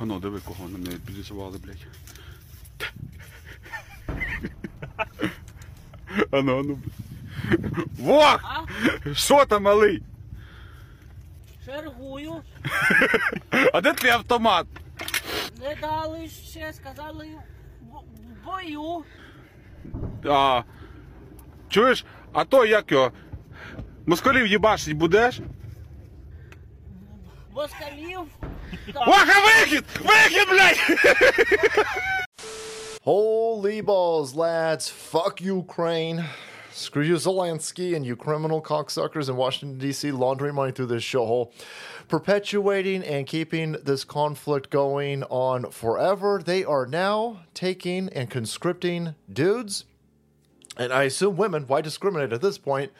Ану, диви, кого на неї підрисували, блядь. Ану, ану. Вох! А? Що там, малий? Чергую. А де твій автомат? Не дали ще, сказали в бою. А, чуєш, а то як його? Москалів їбашить будеш? Москалів. Ваха, вихід! Вихід, блядь! Holy balls, lads. Fuck Ukraine. Screw you, Zelensky, and you criminal cocksuckers in Washington, D.C., laundering money through this shithole, perpetuating and keeping this conflict going on forever. They are now taking and conscripting dudes, and I assume women, why discriminate at this point,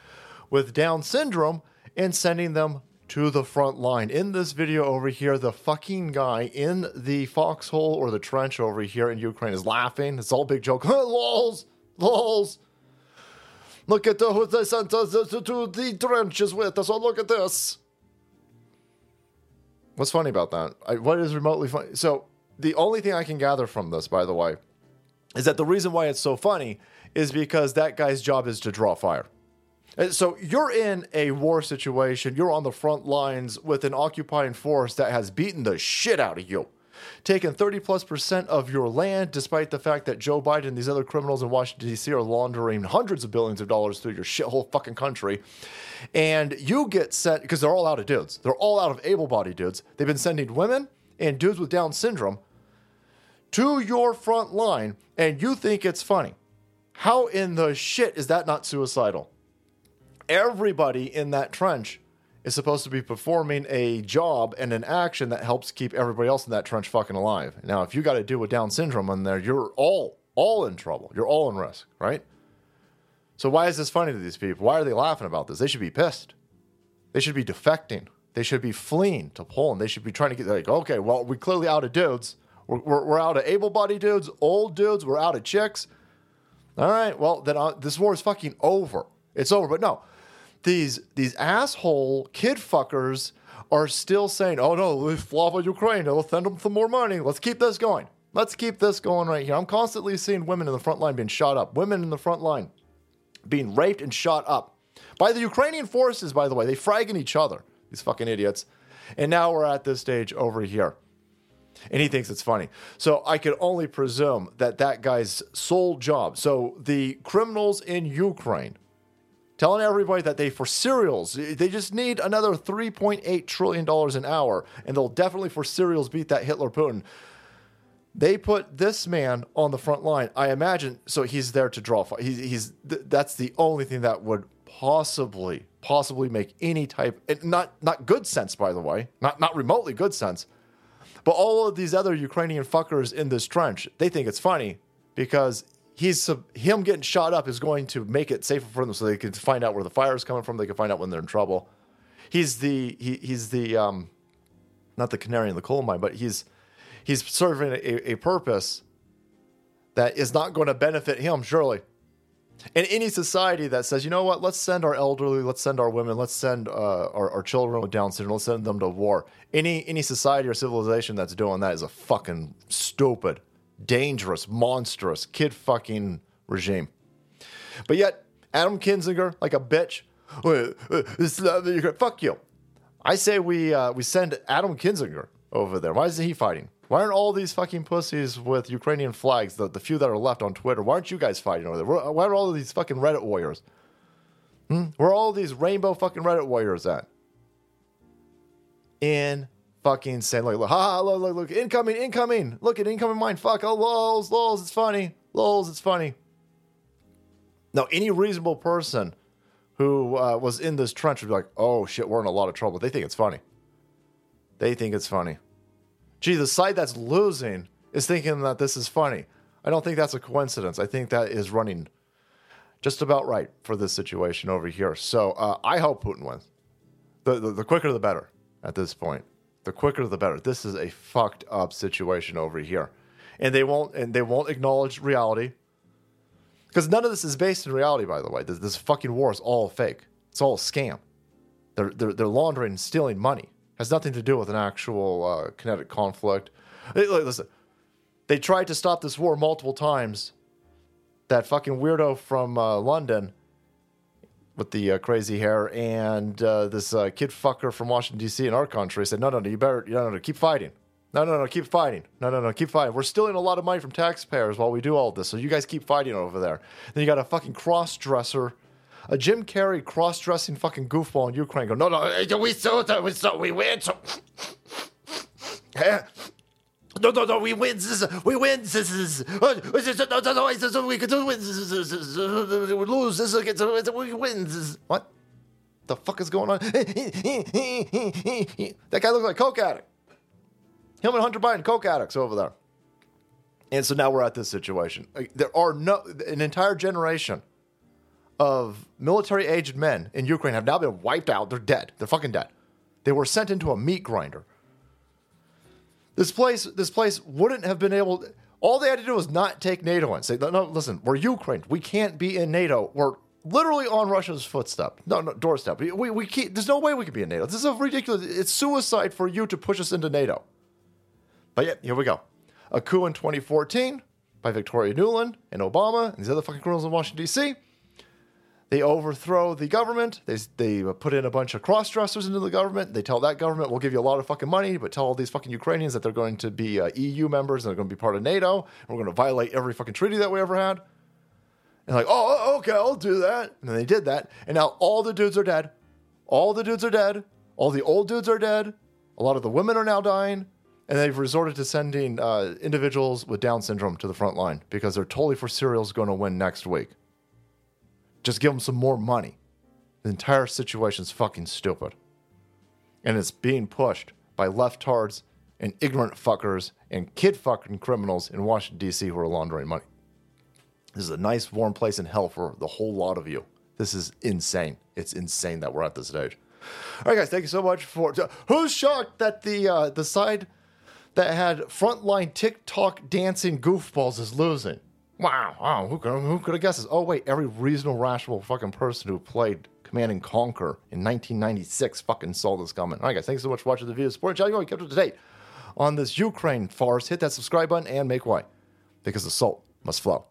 with Down syndrome and sending them to the front line. In this video over here, the fucking guy in the foxhole or the trench over here in Ukraine is laughing. It's all big joke. lols, lols. Look at the who they sent us to, the trenches with us. Oh, look at this. What's funny about that? I, what is remotely funny? So the only thing I can gather from this, by the way, is that the reason why it's so funny is because that guy's job is to draw fire. So you're in a war situation, you're on the front lines with an occupying force that has beaten the shit out of you, taken 30 plus percent of your land, despite the fact that Joe Biden and these other criminals in Washington, D.C. are laundering hundreds of billions of dollars through your shithole fucking country. And you get sent, because they're all out of dudes, they're all out of able bodied dudes. They've been sending women and dudes with Down syndrome to your front line, and you think it's funny. How in the shit is that not suicidal? Everybody in that trench is supposed to be performing a job and an action that helps keep everybody else in that trench fucking alive. Now, if you got to deal with Down syndrome in there, you're all all in trouble. You're all in risk, right? So why is this funny to these people? Why are they laughing about this? They should be pissed. They should be defecting. They should be fleeing to Poland. They should be trying to get like, okay, well, we're clearly out of dudes. We're, we're, we're out of able-bodied dudes, old dudes. We're out of chicks. All right, well, then uh, this war is fucking over. It's over. But no, these these asshole kid fuckers are still saying, "Oh no, we Slava Ukraine. Let's send them some more money. Let's keep this going. Let's keep this going right here." I'm constantly seeing women in the front line being shot up. Women in the front line being raped and shot up by the Ukrainian forces. By the way, they fragging each other. These fucking idiots. And now we're at this stage over here. And he thinks it's funny. So I could only presume that that guy's sole job. So the criminals in Ukraine telling everybody that they for cereals they just need another 3.8 trillion dollars an hour and they'll definitely for cereals beat that hitler putin. They put this man on the front line i imagine so he's there to draw he's, he's th- that's the only thing that would possibly possibly make any type not not good sense by the way not not remotely good sense but all of these other ukrainian fuckers in this trench they think it's funny because he's him getting shot up is going to make it safer for them so they can find out where the fire is coming from. They can find out when they're in trouble. He's the he, he's the um not the canary in the coal mine but he's he's serving a, a purpose that is not going to benefit him surely. In any society that says you know what? Let's send our elderly let's send our women let's send uh, our, our children with down syndrome let's send them to war. Any any society or civilization that's doing that is a fucking stupid dangerous, monstrous, kid fucking regime. But yet, Adam Kinzinger, like a bitch, fuck you. I say we uh, we send Adam Kinzinger over there. Why isn't he fighting? Why aren't all these fucking pussies with Ukrainian flags, the, the few that are left on Twitter, why aren't you guys fighting over there? Why are all these fucking Reddit warriors? Hmm? Where are all these rainbow fucking Reddit warriors at? In fucking saying, look, look, ha, look, look, look, incoming, incoming, look at incoming mine, fuck, oh, lols, lols, it's funny, lols, it's funny. Now, any reasonable person who uh, was in this trench would be like, oh shit, we're in a lot of trouble. They think it's funny. They think it's funny. Gee, the side that's losing is thinking that this is funny. I don't think that's a coincidence. I think that is running just about right for this situation over here. So uh, I hope Putin wins. The, the, the quicker the better at this point the quicker the better. This is a fucked up situation over here. And they won't and they won't acknowledge reality. Because none of this is based in reality, by the way. This, this fucking war is all fake. It's all a scam. They're, they're, they're laundering and stealing money Has nothing to do with an actual uh, kinetic conflict. Listen, they tried to stop this war multiple times. That fucking weirdo from uh, London with the uh, crazy hair and uh, this uh, kid fucker from Washington D.C. in our country said, "No, no, no, you better, no, no, no, keep fighting. No, no, no, keep fighting. No, no, no, keep fighting. We're stealing a lot of money from taxpayers while we do all this, so you guys keep fighting over there." Then you got a fucking cross dresser. A Jim Carrey cross-dressing fucking goofball in Ukraine go, no, no, we saw that, we saw, we win, so? no, no, no, we win, we win, no, we do win, we lose, we win, what? The fuck is going on? that guy looks like coke addict. Him and Hunter Biden, coke addicts over there. And so now we're at this situation. Uh, There are no an entire generation of military aged men in Ukraine have now been wiped out. They're dead. They're fucking dead. They were sent into a meat grinder. This place, this place wouldn't have been able. All they had to do was not take NATO in. Say, no, listen, we're Ukraine. We can't be in NATO. We're literally on Russia's footstep. No, no, doorstep. We, we, can't. There's no way we can be in NATO. This is a ridiculous. It's suicide for you to push us into NATO. But yeah, here we go. A coup in 2014 by Victoria Nuland and Obama and these other fucking criminals in Washington, D.C. They overthrow the government. They, they put in a bunch of cross dressers into the government. They tell that government, we'll give you a lot of fucking money, but tell all these fucking Ukrainians that they're going to be uh, EU members and they're going to be part of NATO. We're going to violate every fucking treaty that we ever had. And like, oh, okay, I'll do that. And they did that. And now all the dudes are dead. All the dudes are dead. All the old dudes are dead. A lot of the women are now dying. And they've resorted to sending uh, individuals with Down syndrome to the front line because they're totally for Serial's going to win next week. Just give them some more money. The entire situation's fucking stupid. And it's being pushed by leftards and ignorant fuckers and kid fucking criminals in Washington, D.C. who are laundering money. This is a nice, warm place in hell for the whole lot of you. This is insane. It's insane that we're at this stage. All right, guys, thank you so much for. Who's shocked that the uh, the side that had frontline TikTok dancing goofballs is losing? Wow, wow, who could who could have guessed this? Oh wait, every reasonable, rational fucking person who played Command and Conquer in 1996 fucking saw this coming. All right, guys, thanks so much for watching the video. Support channel, kept up to date on this Ukraine farce. Hit that subscribe button and make way because the salt must flow.